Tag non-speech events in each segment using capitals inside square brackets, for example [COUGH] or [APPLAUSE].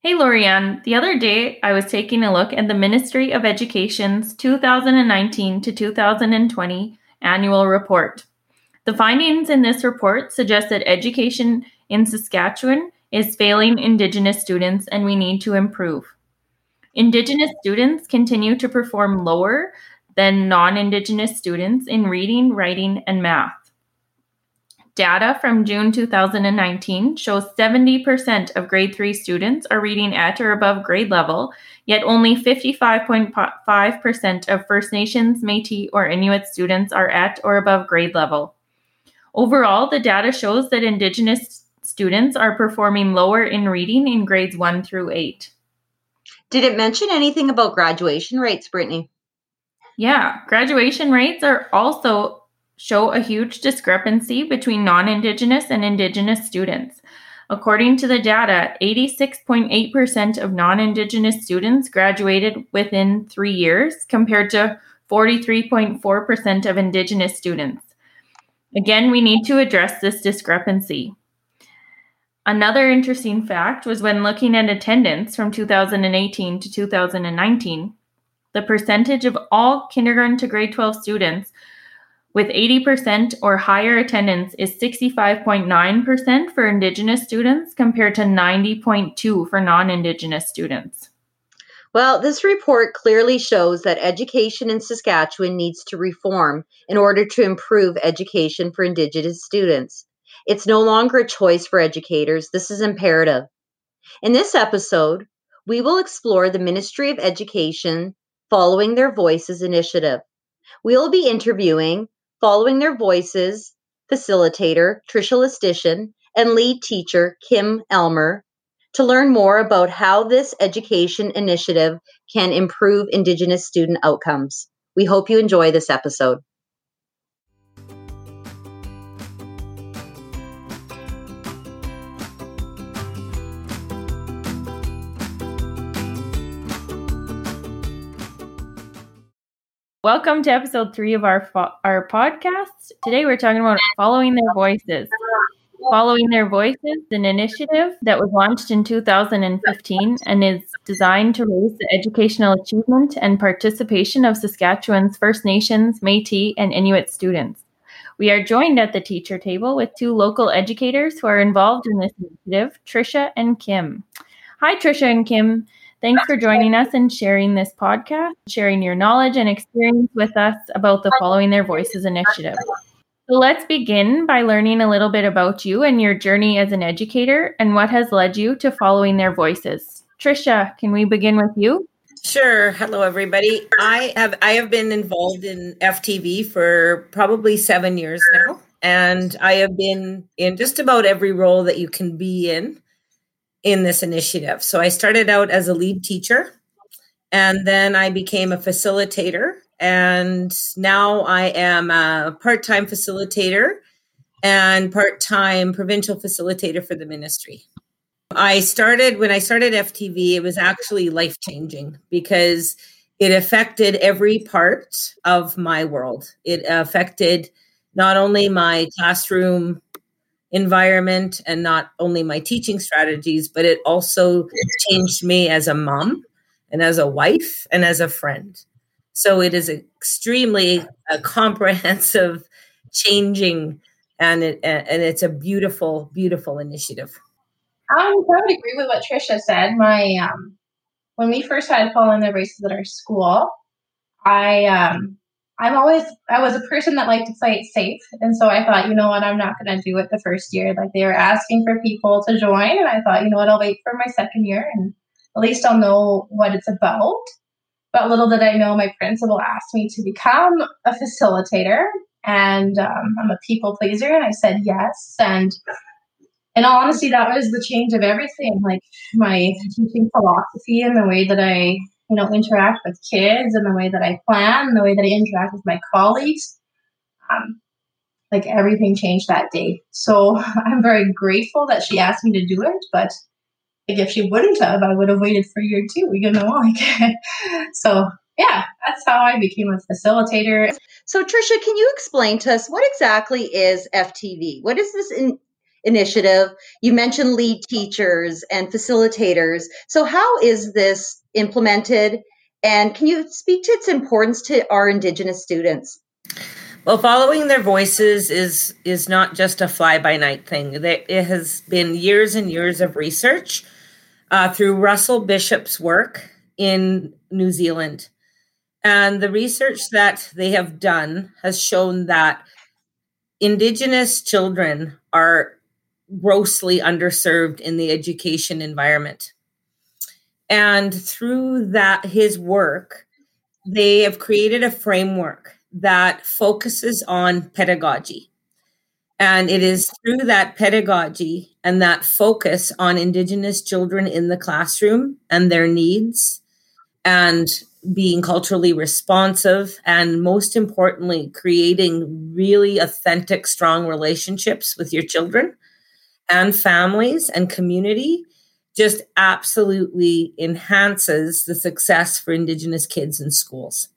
Hey, Lorianne. The other day, I was taking a look at the Ministry of Education's 2019 to 2020 annual report. The findings in this report suggest that education in Saskatchewan is failing Indigenous students and we need to improve. Indigenous students continue to perform lower than non Indigenous students in reading, writing, and math. Data from June 2019 shows 70% of grade 3 students are reading at or above grade level, yet only 55.5% of First Nations, Metis, or Inuit students are at or above grade level. Overall, the data shows that Indigenous students are performing lower in reading in grades 1 through 8. Did it mention anything about graduation rates, Brittany? Yeah, graduation rates are also show a huge discrepancy between non Indigenous and Indigenous students. According to the data, 86.8% of non Indigenous students graduated within three years, compared to 43.4% of Indigenous students. Again, we need to address this discrepancy. Another interesting fact was when looking at attendance from 2018 to 2019, the percentage of all kindergarten to grade 12 students with 80% or higher attendance is 65.9% for Indigenous students compared to 90.2 for non Indigenous students. Well, this report clearly shows that education in Saskatchewan needs to reform in order to improve education for Indigenous students. It's no longer a choice for educators, this is imperative. In this episode, we will explore the Ministry of Education Following Their Voices initiative. We will be interviewing Following Their Voices facilitator Trisha Lucyshyn and lead teacher Kim Elmer to learn more about how this education initiative can improve Indigenous student outcomes. We hope you enjoy this episode. Welcome to episode three of our fo- our podcast. Today we're talking about following their voices. Following Their Voices, an initiative that was launched in 2015 and is designed to raise the educational achievement and participation of Saskatchewan's First Nations, Metis, and Inuit students. We are joined at the teacher table with two local educators who are involved in this initiative, Trisha and Kim. Hi, Trisha and Kim. Thanks for joining us and sharing this podcast, sharing your knowledge and experience with us about the Following Their Voices initiative. So let's begin by learning a little bit about you and your journey as an educator and what has led you to following their voices. Trisha, can we begin with you? Sure. Hello, everybody. I have I have been involved in FTV for probably seven years now, and I have been in just about every role that you can be in in this initiative. So I started out as a lead teacher and then I became a facilitator. And now I am a part time facilitator and part time provincial facilitator for the ministry. I started when I started FTV, it was actually life changing because it affected every part of my world. It affected not only my classroom environment and not only my teaching strategies, but it also changed me as a mom and as a wife and as a friend. So it is extremely a comprehensive changing and it, and it's a beautiful, beautiful initiative. I would agree with what Trisha said. My um, when we first had following their voices at our school, I um, I'm always I was a person that liked to play it safe, and so I thought, you know what, I'm not going to do it the first year. Like they were asking for people to join, and I thought, you know what, I'll wait for my second year, and at least I'll know what it's about. But little did I know, my principal asked me to become a facilitator, and um, I'm a people pleaser, and I said yes. And in all honesty, that was the change of everything, like my teaching philosophy and the way that I you know, interact with kids and the way that I plan the way that I interact with my colleagues. Um, like everything changed that day. So [LAUGHS] I'm very grateful that she asked me to do it, but like if she wouldn't have, I would have waited for year two, you know, [LAUGHS] like so yeah, that's how I became a facilitator. So Trisha, can you explain to us what exactly is FTV? What is this in initiative. You mentioned lead teachers and facilitators. So, how is this implemented? And can you speak to its importance to our Indigenous students? Well, following their voices is is not just a fly by night thing. It has been years and years of research uh, through Russell Bishop's work in New Zealand, and the research that they have done has shown that Indigenous children are grossly underserved in the education environment. And through that, his work, they have created a framework that focuses on pedagogy. And it is through that pedagogy and that focus on Indigenous children in the classroom and their needs and being culturally responsive and most importantly, creating really authentic, strong relationships with your children and families and community just absolutely enhances the success for Indigenous kids in schools.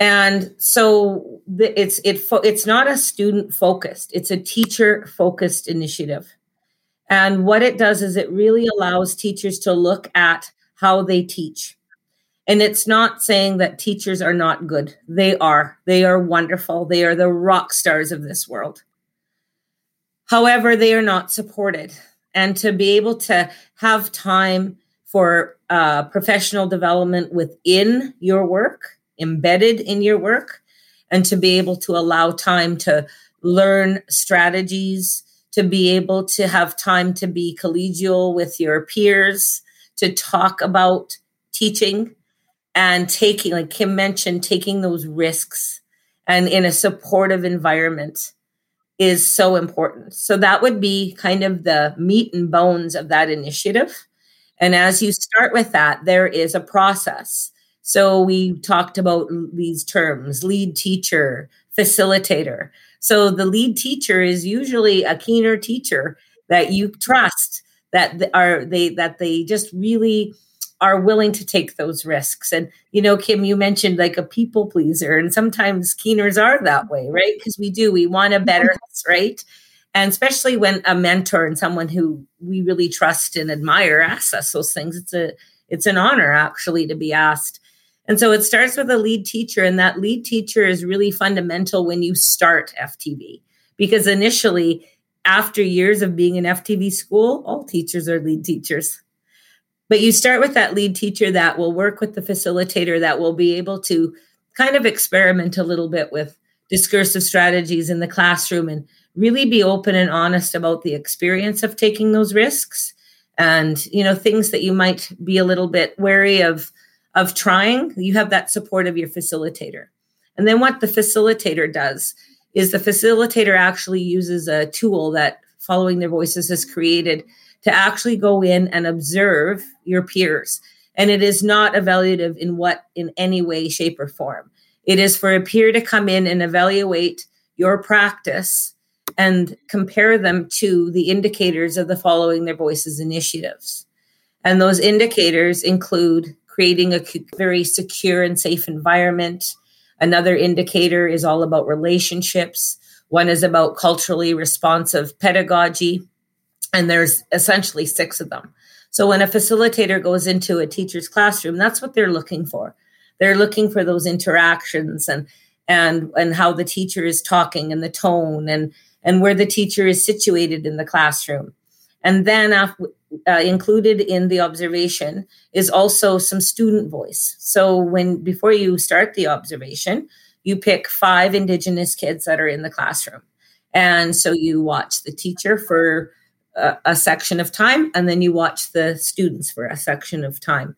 And so it's it it's not a student focused; it's a teacher focused initiative. And what it does is it really allows teachers to look at how they teach. And it's not saying that teachers are not good. They are. They are wonderful. They are the rock stars of this world. However, they are not supported. And to be able to have time for uh, professional development within your work, embedded in your work, and to be able to allow time to learn strategies, to be able to have time to be collegial with your peers, to talk about teaching and taking, like Kim mentioned, taking those risks and in a supportive environment is so important. So that would be kind of the meat and bones of that initiative. And as you start with that, there is a process. So we talked about these terms lead teacher, facilitator. So the lead teacher is usually a keener teacher that you trust that are they that they just really are willing to take those risks. And, you know, Kim, you mentioned like a people pleaser, and sometimes keeners are that way, right? Because we do, we want to better mm-hmm. us, right? And especially when a mentor and someone who we really trust and admire asks us those things, it's a it's an honor actually to be asked. And so it starts with a lead teacher, and that lead teacher is really fundamental when you start FTV because initially, after years of being in FTV school, all teachers are lead teachers but you start with that lead teacher that will work with the facilitator that will be able to kind of experiment a little bit with discursive strategies in the classroom and really be open and honest about the experience of taking those risks. And you know things that you might be a little bit wary of of trying you have that support of your facilitator. And then what the facilitator does is the facilitator actually uses a tool that following their voices has created to actually go in and observe your peers. And it is not evaluative in what, in any way, shape, or form. It is for a peer to come in and evaluate your practice and compare them to the indicators of the following their voices initiatives. And those indicators include creating a very secure and safe environment. Another indicator is all about relationships. One is about culturally responsive pedagogy and there's essentially six of them. So when a facilitator goes into a teacher's classroom, that's what they're looking for. They're looking for those interactions and and and how the teacher is talking and the tone and and where the teacher is situated in the classroom. And then uh, included in the observation is also some student voice. So when before you start the observation, you pick five indigenous kids that are in the classroom. And so you watch the teacher for a, section of time and then you watch the students for a section of time.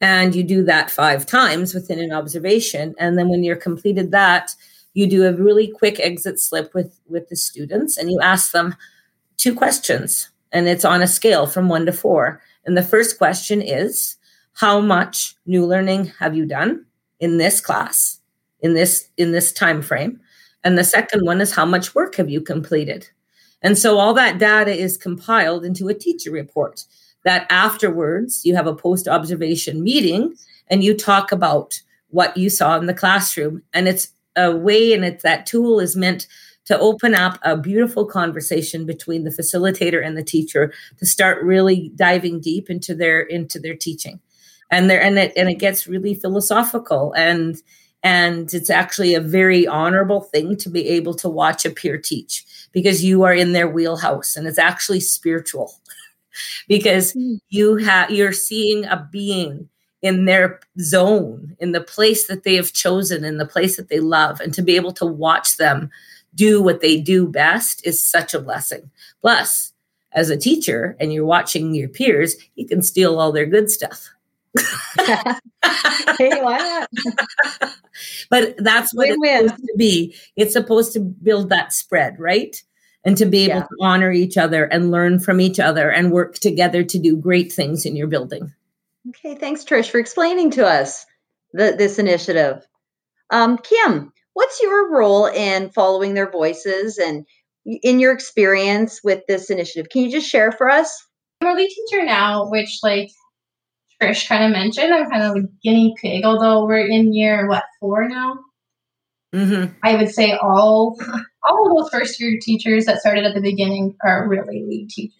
And you do that five times within an observation and then when you're completed that you do a really quick exit slip with with the students and you ask them two questions and it's on a scale from 1 to 4 and the first question is how much new learning have you done in this class in this in this time frame and the second one is how much work have you completed and so all that data is compiled into a teacher report that afterwards you have a post observation meeting and you talk about what you saw in the classroom. And it's a way and it's that tool is meant to open up a beautiful conversation between the facilitator and the teacher to start really diving deep into their into their teaching and there and it and it gets really philosophical and and it's actually a very honorable thing to be able to watch a peer teach because you are in their wheelhouse and it's actually spiritual [LAUGHS] because mm. you have you're seeing a being in their zone in the place that they have chosen in the place that they love and to be able to watch them do what they do best is such a blessing. Plus, as a teacher and you're watching your peers, you can steal all their good stuff. [LAUGHS] hey, why not? [LAUGHS] but that's what Win-win. it's supposed to be. It's supposed to build that spread, right? And to be able yeah. to honor each other and learn from each other and work together to do great things in your building. Okay, thanks, Trish, for explaining to us the, this initiative. Um, Kim, What's your role in following their voices and in your experience with this initiative? Can you just share for us? I'm a lead teacher now, which like Trish kind of mentioned, I'm kind of a guinea pig, although we're in year what four now. Mm-hmm. I would say all all of those first year teachers that started at the beginning are really lead teachers.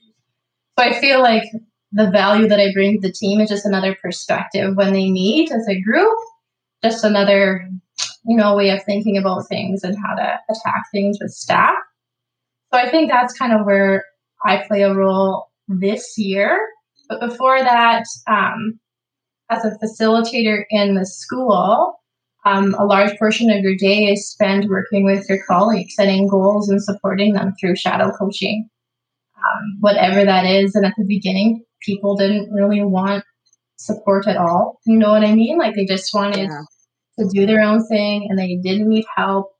So I feel like the value that I bring to the team is just another perspective when they meet as a group, just another you know, way of thinking about things and how to attack things with staff. So I think that's kind of where I play a role this year. But before that, um, as a facilitator in the school, um, a large portion of your day is spent working with your colleagues, setting goals and supporting them through shadow coaching, um, whatever that is. And at the beginning, people didn't really want support at all. You know what I mean? Like they just wanted yeah to do their own thing and they didn't need help.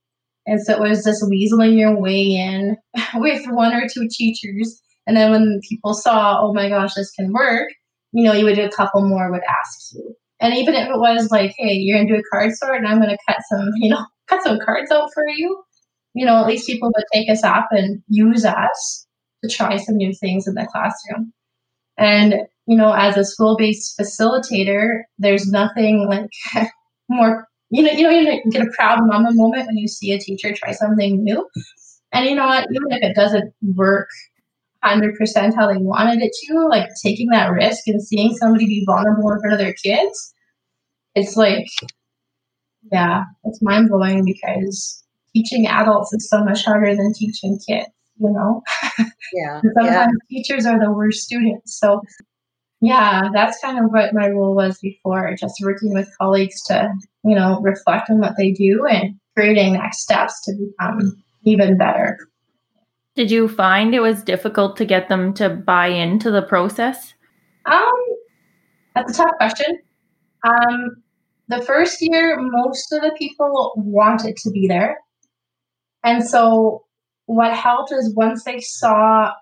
And so it was just weaseling your way in [LAUGHS] with one or two teachers. And then when people saw, oh my gosh, this can work, you know, you would do a couple more would ask you. And even if it was like, hey, you're gonna do a card sort and I'm gonna cut some, [LAUGHS] you know, cut some cards out for you, you know, at least people would take us up and use us to try some new things in the classroom. And, you know, as a school based facilitator, there's nothing like [LAUGHS] more you know, you know, you get a proud mama moment when you see a teacher try something new. And you know what, even if it doesn't work 100% how they wanted it to, like taking that risk and seeing somebody be vulnerable in front of their kids, it's like, yeah, it's mind blowing because teaching adults is so much harder than teaching kids, you know? [LAUGHS] Yeah. sometimes yeah. teachers are the worst students. So yeah, that's kind of what my role was before, just working with colleagues to, you know, reflect on what they do and creating next steps to become even better. Did you find it was difficult to get them to buy into the process? Um, that's a tough question. Um, the first year, most of the people wanted to be there. And so what helped is once they saw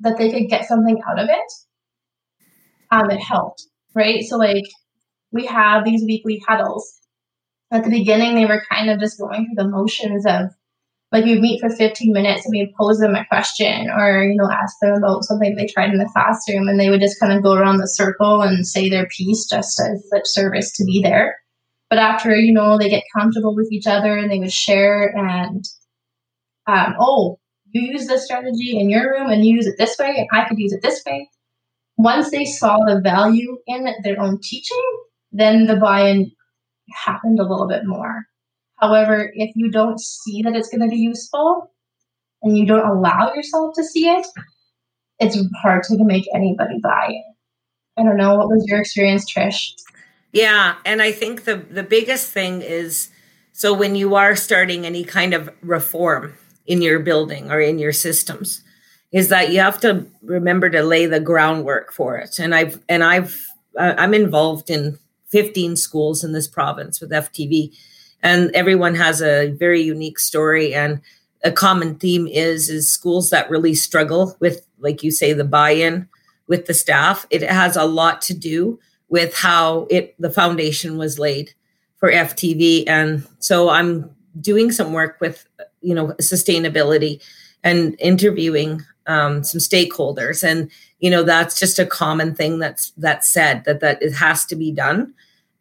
that they could get something out of it, um, it helped, right? So like we have these weekly huddles. At the beginning, they were kind of just going through the motions of like we'd meet for 15 minutes and we'd pose them a question or, you know, ask them about something they tried in the classroom and they would just kind of go around the circle and say their piece just as lip service to be there. But after, you know, they get comfortable with each other and they would share and, um, oh, you use this strategy in your room and you use it this way and I could use it this way once they saw the value in their own teaching, then the buy in happened a little bit more. However, if you don't see that it's going to be useful and you don't allow yourself to see it, it's hard to make anybody buy it. I don't know. What was your experience, Trish? Yeah. And I think the, the biggest thing is so when you are starting any kind of reform in your building or in your systems, is that you have to remember to lay the groundwork for it. And I've and I've uh, I'm involved in 15 schools in this province with FTV, and everyone has a very unique story. And a common theme is is schools that really struggle with, like you say, the buy-in with the staff. It has a lot to do with how it the foundation was laid for FTV, and so I'm doing some work with you know sustainability and interviewing um, some stakeholders and you know that's just a common thing that's that's said that that it has to be done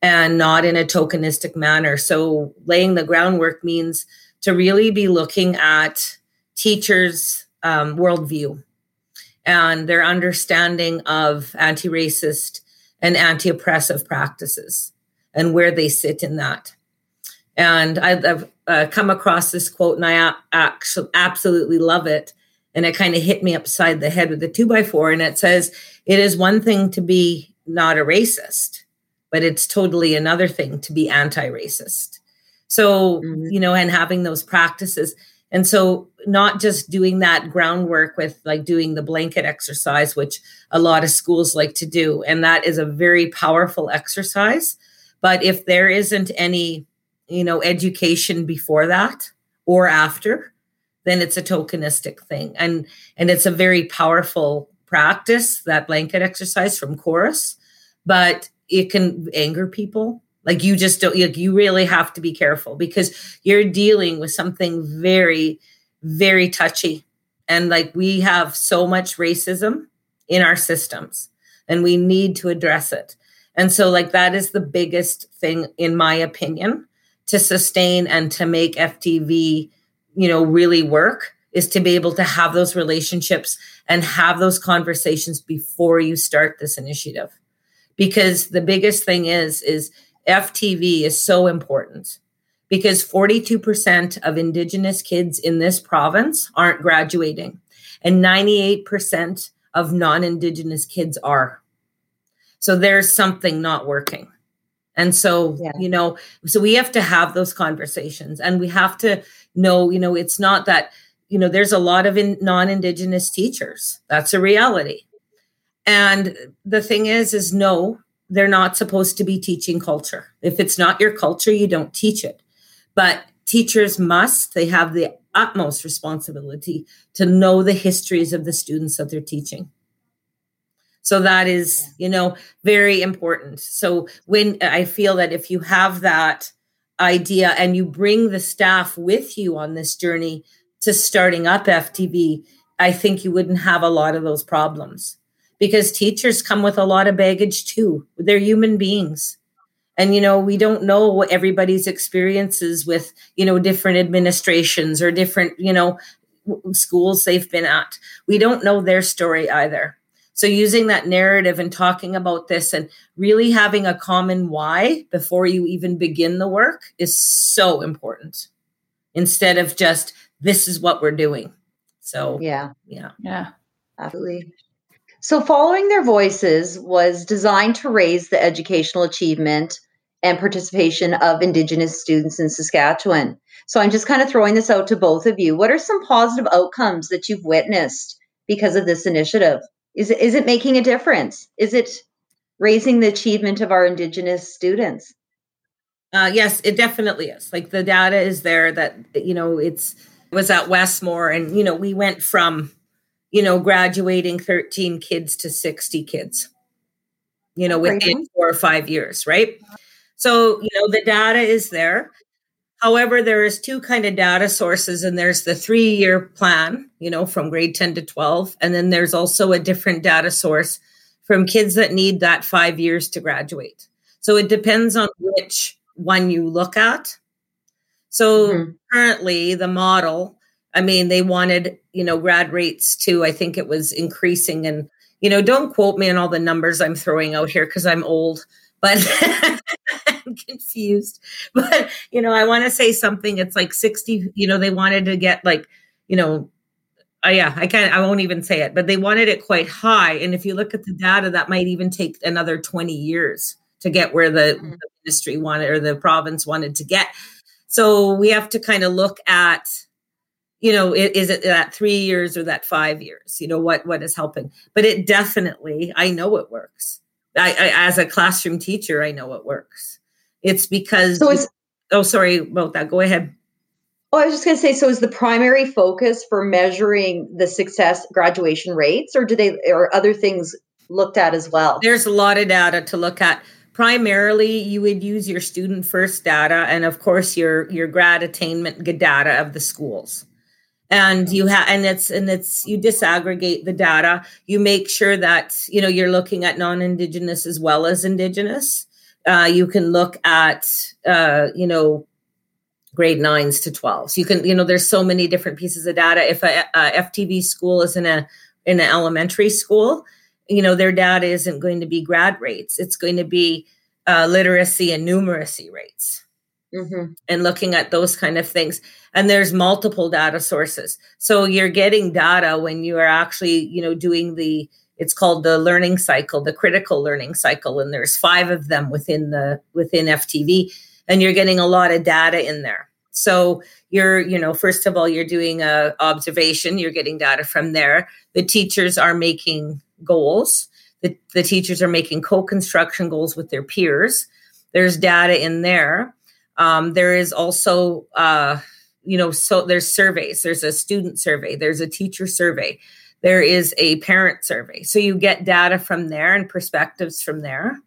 and not in a tokenistic manner so laying the groundwork means to really be looking at teachers' um, worldview and their understanding of anti racist and anti oppressive practices and where they sit in that. And I've, uh, come across this quote and I actually absolutely love it. And it kind of hit me upside the head with a two by four. And it says, It is one thing to be not a racist, but it's totally another thing to be anti racist. So, mm-hmm. you know, and having those practices. And so, not just doing that groundwork with like doing the blanket exercise, which a lot of schools like to do. And that is a very powerful exercise. But if there isn't any, you know, education before that or after, then it's a tokenistic thing. And and it's a very powerful practice, that blanket exercise from KAIROS, but it can anger people. Like you just don't like you really have to be careful because you're dealing with something very very touchy. And like we have so much racism in our systems and we need to address it. And so like that is the biggest thing in my opinion to sustain and to make ftv you know really work is to be able to have those relationships and have those conversations before you start this initiative because the biggest thing is is FTV is so important because 42% of Indigenous kids in this province aren't graduating, and 98% of non Indigenous kids are. So there's something not working. And so, yeah. you know, so we have to have those conversations and we have to know, you know, it's not that, you know, there's a lot of in, non Indigenous teachers. That's a reality. And the thing is, is no, they're not supposed to be teaching culture. If it's not your culture, you don't teach it. But teachers must, they have the utmost responsibility to know the histories of the students that they're teaching. So that is, you know, very important. So when I feel that if you have that idea and you bring the staff with you on this journey to starting up FTV, I think you wouldn't have a lot of those problems because teachers come with a lot of baggage too. They're human beings. And, you know, we don't know everybody's experiences with, you know, different administrations or different, you know, schools they've been at. We don't know their story either. So, using that narrative and talking about this and really having a common why before you even begin the work is so important instead of just, this is what we're doing. So, yeah. Yeah. Yeah. Absolutely. So, Following Their Voices was designed to raise the educational achievement and participation of Indigenous students in Saskatchewan. So, I'm just kind of throwing this out to both of you. What are some positive outcomes that you've witnessed because of this initiative? Is it, is it making a difference? Is it raising the achievement of our Indigenous students? Uh, yes, it definitely is. Like the data is there that, you know, it's, it was at Westmore and, you know, we went from you know, graduating 13 kids to 60 kids, you know, within four or five years, right? So, you know, the data is there. However, there is two kind of data sources, and there's the three-year plan, you know, from grade 10 to 12, and then there's also a different data source from kids that need that five years to graduate. So it depends on which one you look at. So mm-hmm. currently, the model I mean, they wanted, you know, grad rates to, I think it was increasing. And, you know, don't quote me on all the numbers I'm throwing out here because I'm old, but [LAUGHS] I'm confused. But, you know, I want to say something. It's like 60, you know, they wanted to get like, you know, uh, yeah, I can't, I won't even say it, but they wanted it quite high. And if you look at the data, that might even take another 20 years to get where the, mm-hmm. the ministry wanted or the province wanted to get. So we have to kind of look at, you know is it that three years or that five years you know what what is helping but it definitely i know it works I, I as a classroom teacher i know it works it's because so it's, oh sorry about that go ahead Oh, I was just going to say. So, is the primary focus for measuring the success graduation rates, or do they, or other things looked at as well? There's a lot of data to look at. Primarily, you would use your student first data, and of course, your your grad attainment data of the schools and you have and it's and it's you disaggregate the data you make sure that you know you're looking at non-indigenous as well as indigenous uh, you can look at uh, you know grade nines to 12s. You can, you know, there's so many different pieces of data. If a, a FTV school is in a in an elementary school, you know, their data isn't going to be grad rates. It's going to be uh, literacy and numeracy rates. Mm-hmm. And looking at those kind of things. And there's multiple data sources. So you're getting data when you are actually, you know, doing the it's called the learning cycle, the critical learning cycle. And there's five of them within the within FTV. And you're getting a lot of data in there. So you're, you know, first of all, you're doing a observation, you're getting data from there. The teachers are making goals. The, the teachers are making co-construction goals with their peers. There's data in there. Um, there is also, uh, you know, so there's surveys. There's a student survey. There's a teacher survey. There is a parent survey. So you get data from there and perspectives from there.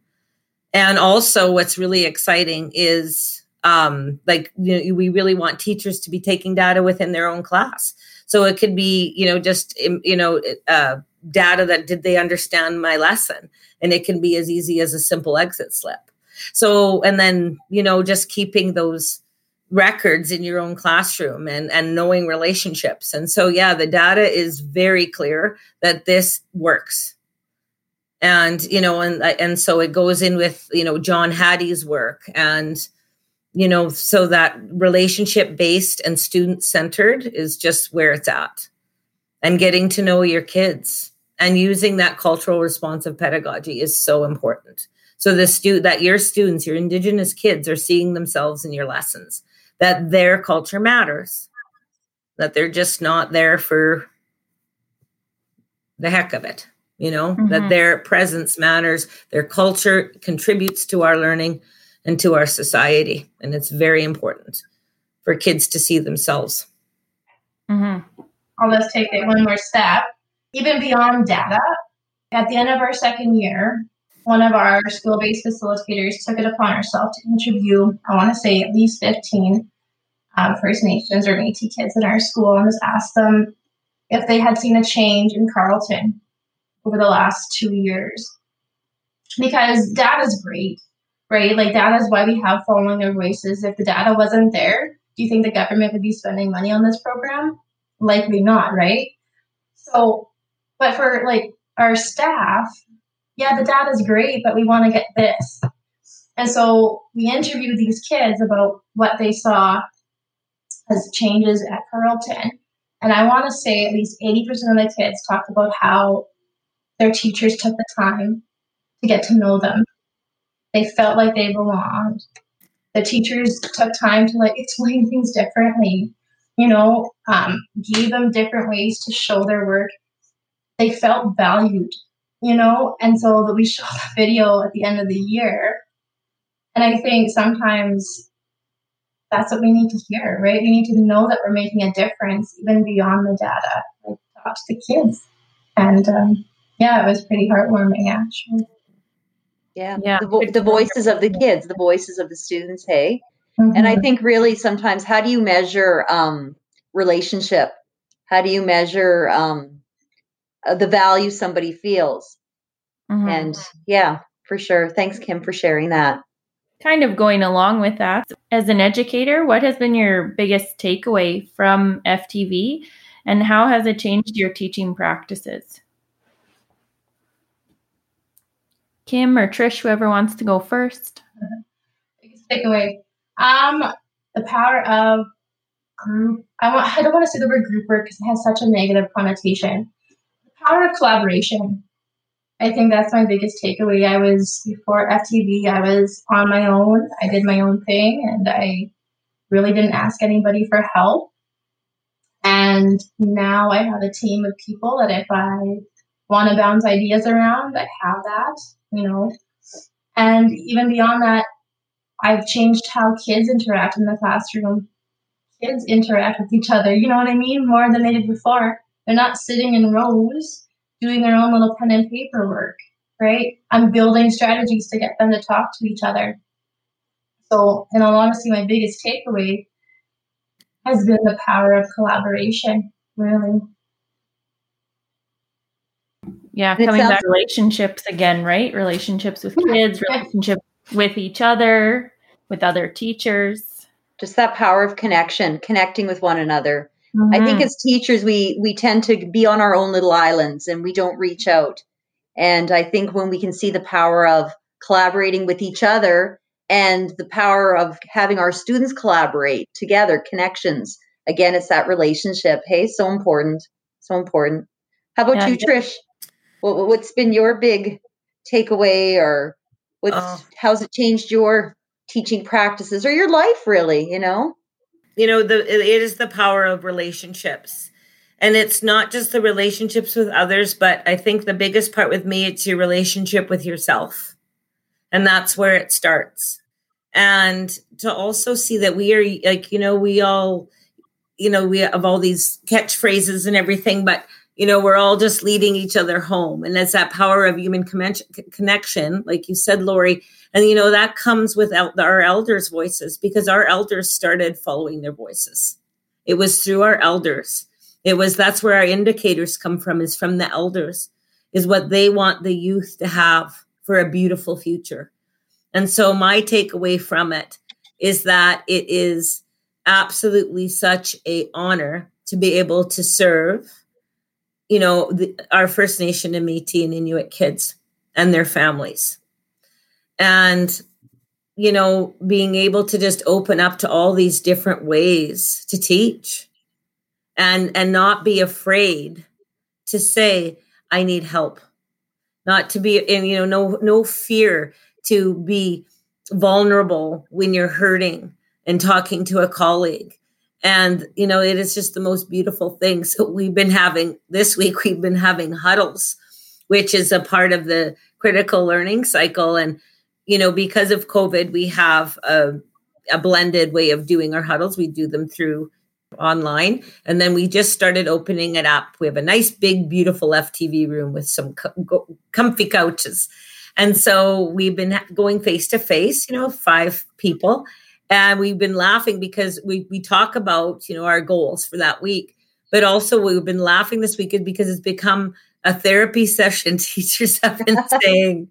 And also, what's really exciting is um, like you know, we really want teachers to be taking data within their own class. So it could be, you know, just you know, uh, data that did they understand my lesson, and it can be as easy as a simple exit slip. So and then you know, just keeping those records in your own classroom and and knowing relationships. And so yeah, the data is very clear that this works and you know and and so it goes in with you know john hattie's work and you know, so that relationship based and student centered is just where it's at. And getting to know your kids and using that cultural responsive pedagogy is so important. So the stu- that your students, your indigenous kids are seeing themselves in your lessons, that their culture matters, that they're just not there for the heck of it, you know, mm-hmm. that their presence matters, their culture contributes to our learning and to our society. And it's very important for kids to see themselves. Mm-hmm. let's take it one more step. Even beyond data, at the end of our second year, one of our school based facilitators took it upon herself to interview, I want to say, at least 15 um, First Nations or Metis kids in our school and just asked them if they had seen a change in Carlton over the last two years. Because data is great, right? Like that is why we have following their voices. If the data wasn't there, do you think the government would be spending money on this program? Likely not, right? So, but for like our staff, yeah, the data is great, but we want to get this. And so we interviewed these kids about what they saw as changes at Carlton. And I want to say at least 80% of the kids talked about how their teachers took the time to get to know them they felt like they belonged. The teachers took time to like [LAUGHS] explain things differently, you know, um, gave them different ways to show their work. They felt valued, you know, and so that we show [LAUGHS] the video at the end of the year. And I think sometimes that's what we need to hear, right? We need to know that we're making a difference even beyond the data, like talk to the kids. And um, yeah, it was pretty heartwarming actually. Yeah. yeah. The, vo- the voices of the kids, the voices of the students. Hey. Mm-hmm. And I mm-hmm. think really sometimes, how do you measure um, relationship? How do you measure um, uh, the value somebody feels? Mm-hmm. And yeah, for sure. Thanks, Kim, for sharing that. Kind of going along with that, as an educator, what has been your biggest takeaway from FTV and how has it changed your teaching practices? Kim or Trish, whoever wants to go first. Biggest takeaway. Um, the power of group. I want. I don't want to say the word group work because it has such a negative connotation. Power of collaboration. I think that's my biggest takeaway. I was before FTV. I was on my own. I did my own thing, and I really didn't ask anybody for help. And now I have a team of people that if I want to bounce ideas around, I have that you know. And even beyond that, I've changed how kids interact in the classroom. Kids interact with each other, you know what I mean, more than they did before. They're not sitting in rows doing their own little pen and paper work, right? I'm building strategies to get them to talk to each other. So, in all honesty, my biggest takeaway has been the power of collaboration, really. Yeah, coming back relationships again, right? Relationships with kids, relationships with each other, with other teachers. just that power of connection, connecting with one another. Mm-hmm. I think mm-hmm. as teachers, we we tend to be on our own little islands and we don't reach out. And I think when we can see the power of collaborating with each other and the power of having our students collaborate together, connections. Again, it's that relationship. Hey, so important, so important. How about yeah, you, Trish? What, what's been your big takeaway, or what's uh, how's it changed your teaching practices or your life? Really, you know. You know, the it is the power of relationships. And it's not just the relationships with others, but I think the biggest part with me, it's your relationship with yourself and that's where it starts and to also see that we are like you know we all you know we have all these catchphrases and everything but you know we're all just leading each other home. And it's that power of human connection like you said lori. And you know that comes with our elders voices because our elders started following their voices. It was through our elders. It was that's where our indicators come from is from the elders is what they want the youth to have for a beautiful future. And so my takeaway from it is that it is absolutely such a honor to be able to serve you know the, our first nation and métis and inuit kids and their families. And you know being able to just open up to all these different ways to teach and and not be afraid to say i need help. Not to be in you know no no fear to be vulnerable when you're hurting and talking to a colleague and you know it is just the most beautiful thing so we've been having this week we've been having huddles which is a part of the critical learning cycle and you know because of covid we have a, a blended way of doing our huddles we do them through online. And then we just started opening it up. We have a nice, big, beautiful FTV room with some co- comfy couches. And so we've been going face to face, you know, five people. And we've been laughing because we, we talk about, you know, our goals for that week. But also we've been laughing this weekend because it's become a therapy [LAUGHS] session teachers have been [LAUGHS] saying.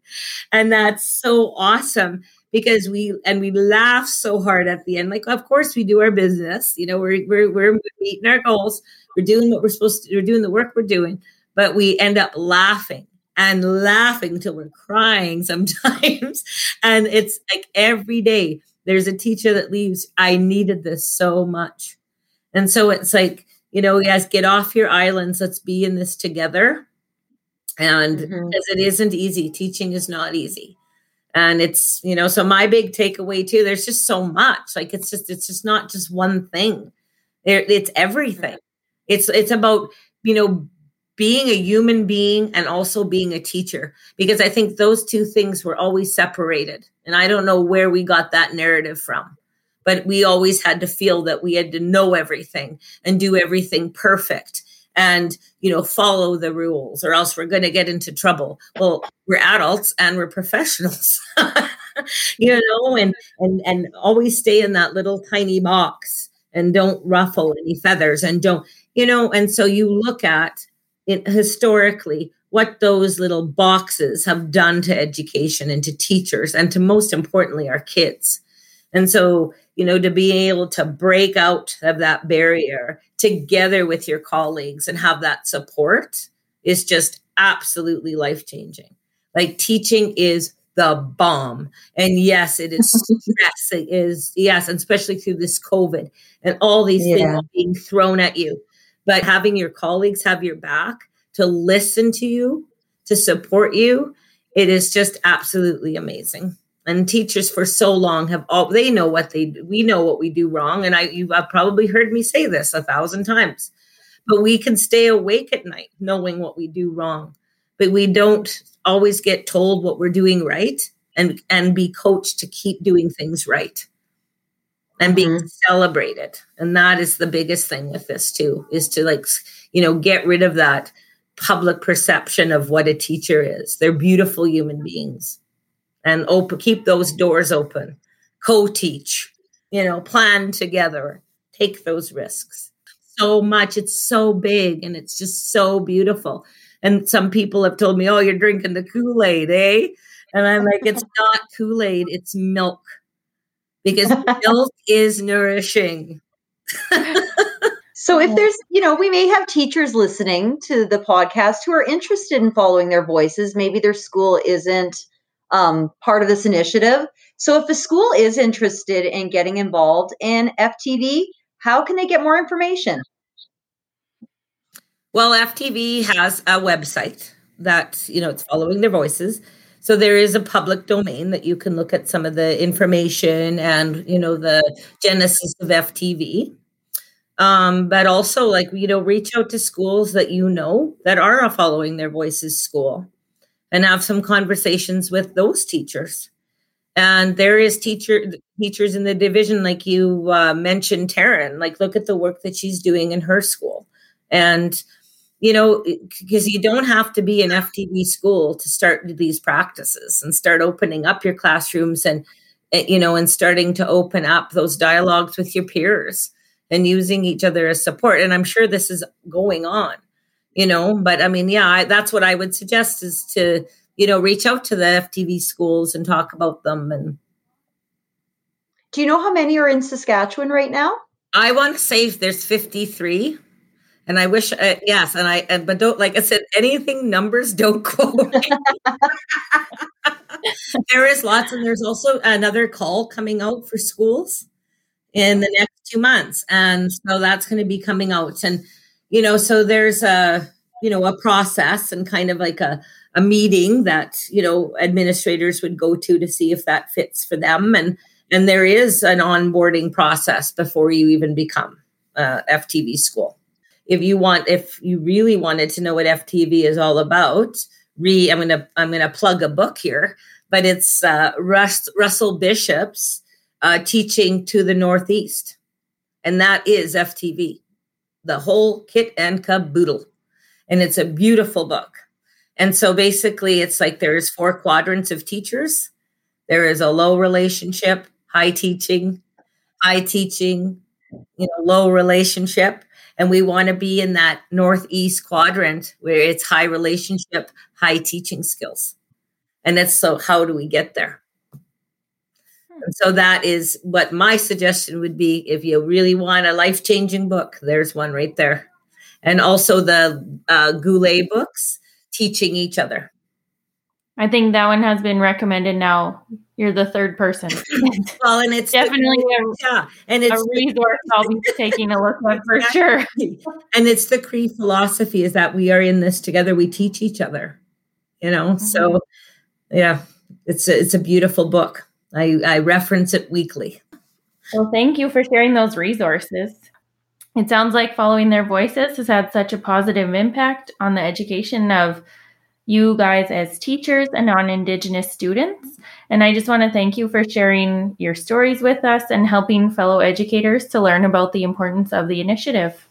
And that's so awesome because we and we laugh so hard at the end. Like, of course, we do our business. You know, we're we're we're meeting our goals. We're doing what we're supposed to. We're doing the work we're doing, but we end up laughing and laughing until we're crying [LAUGHS] sometimes. and it's like every day there's a teacher that leaves. I needed this so much, and so it's like you know, guys, get off your islands. Let's be in this together. And mm-hmm. because it isn't easy, teaching is not easy and it's you know so my big takeaway too there's just so much like it's just it's just not just one thing it's everything it's it's about you know being a human being and also being a teacher. Because i think those two things were always separated. And i don't know where we got that narrative from. But we always had to feel that we had to know everything and do everything perfect and you know follow the rules or else we're going to get into trouble. Well we're adults and we're professionals [LAUGHS] you know and and and always stay in that little tiny box and don't ruffle any feathers and don't you know and so you look at it historically what those little boxes have done to education and to teachers and to most importantly our kids and so you know to be able to break out of that barrier together with your colleagues and have that support is just absolutely life changing. Like teaching is the bomb. And yes, it is [LAUGHS] stress. It is, yes, especially through this COVID and all these yeah. things being thrown at you. But having your colleagues have your back to listen to you, to support you, it is just absolutely amazing. And teachers for so long have all they know what they we know what we do wrong. And i you've probably heard me say this a thousand times but we can stay awake at night knowing what we do wrong. But we don't always get told what we're doing right and and be coached to keep doing things right and being mm-hmm. celebrated. And that is the biggest thing with this too is to like you know get rid of that public perception of what a teacher is. They're beautiful human beings. And open keep those doors open. Co-teach you know plan together. Take those risks. So much. It's so big and it's just so beautiful. And some people have told me oh you're drinking the kool-aid eh? And i'm like it's [LAUGHS] not kool-aid. It's milk because [LAUGHS] milk is nourishing. so if there's, you know, we may have teachers listening to the podcast who are interested in following their voices. Maybe their school isn't um, part of this initiative. So if a school is interested in getting involved in FTV, how can they get more information? Well, FTV has a website that, you know, it's following their voices. So there is a public domain that you can look at some of the information and, you know, the genesis of FTV. Um, but also like, you know, reach out to schools that you know that are following their voices school and have some conversations with those teachers. And there is teacher teachers in the division, like you uh, mentioned, Taryn. Like, look at the work that she's doing in her school, and you know, because you don't have to be an FTV school to start these practices and start opening up your classrooms and, eh, you know, and starting to open up those dialogues with your peers and using each other as support. And I'm sure this is going on, you know, but I mean, yeah, I, that's what I would suggest is to, you know, reach out to the FTV schools and talk about them. And do you know how many are in Saskatchewan right now? I want to say there's 53 and I wish, uh, yes, and I, and, but don't, like I said, anything numbers don't [LAUGHS] quote. there is lots, and there's also another call coming out for schools in the next two months. And so that's going to be coming out. And, you know, so there's a, you know, a process and kind of like a, a meeting that, you know, administrators would go to to see if that fits for them. And, and there is an onboarding process before you even become a FTV school if you want if you really wanted to know what ftv is all about re i'm gonna i'm gonna plug a book here but it's uh, Russ, russell bishop's uh, teaching to the northeast. And that is ftv the whole kit and caboodle. And it's a beautiful book. And so basically it's like there's four quadrants of teachers. There is a low relationship high teaching high teaching you know low relationship and we want to be in that northeast quadrant where it's high relationship, high teaching skills. And that's so how do we get there? Hmm. And so that is what my suggestion would be if you really want a life changing book, there's one right there. And also the uh, Goulet books, teaching each other. I think that one has been recommended now. You're the third person. [LAUGHS] well, and it's definitely the, a, yeah, and it's a resource I'll be [LAUGHS] taking a look at for sure. And it's the Cree philosophy is that we are in this together. We teach each other, you know. Mm-hmm. So, yeah, it's a, it's a beautiful book. I I reference it weekly. Well, thank you for sharing those resources. It sounds like following their voices has had such a positive impact on the education of you guys as teachers and non Indigenous students. And I just want to thank you for sharing your stories with us and helping fellow educators to learn about the importance of the initiative.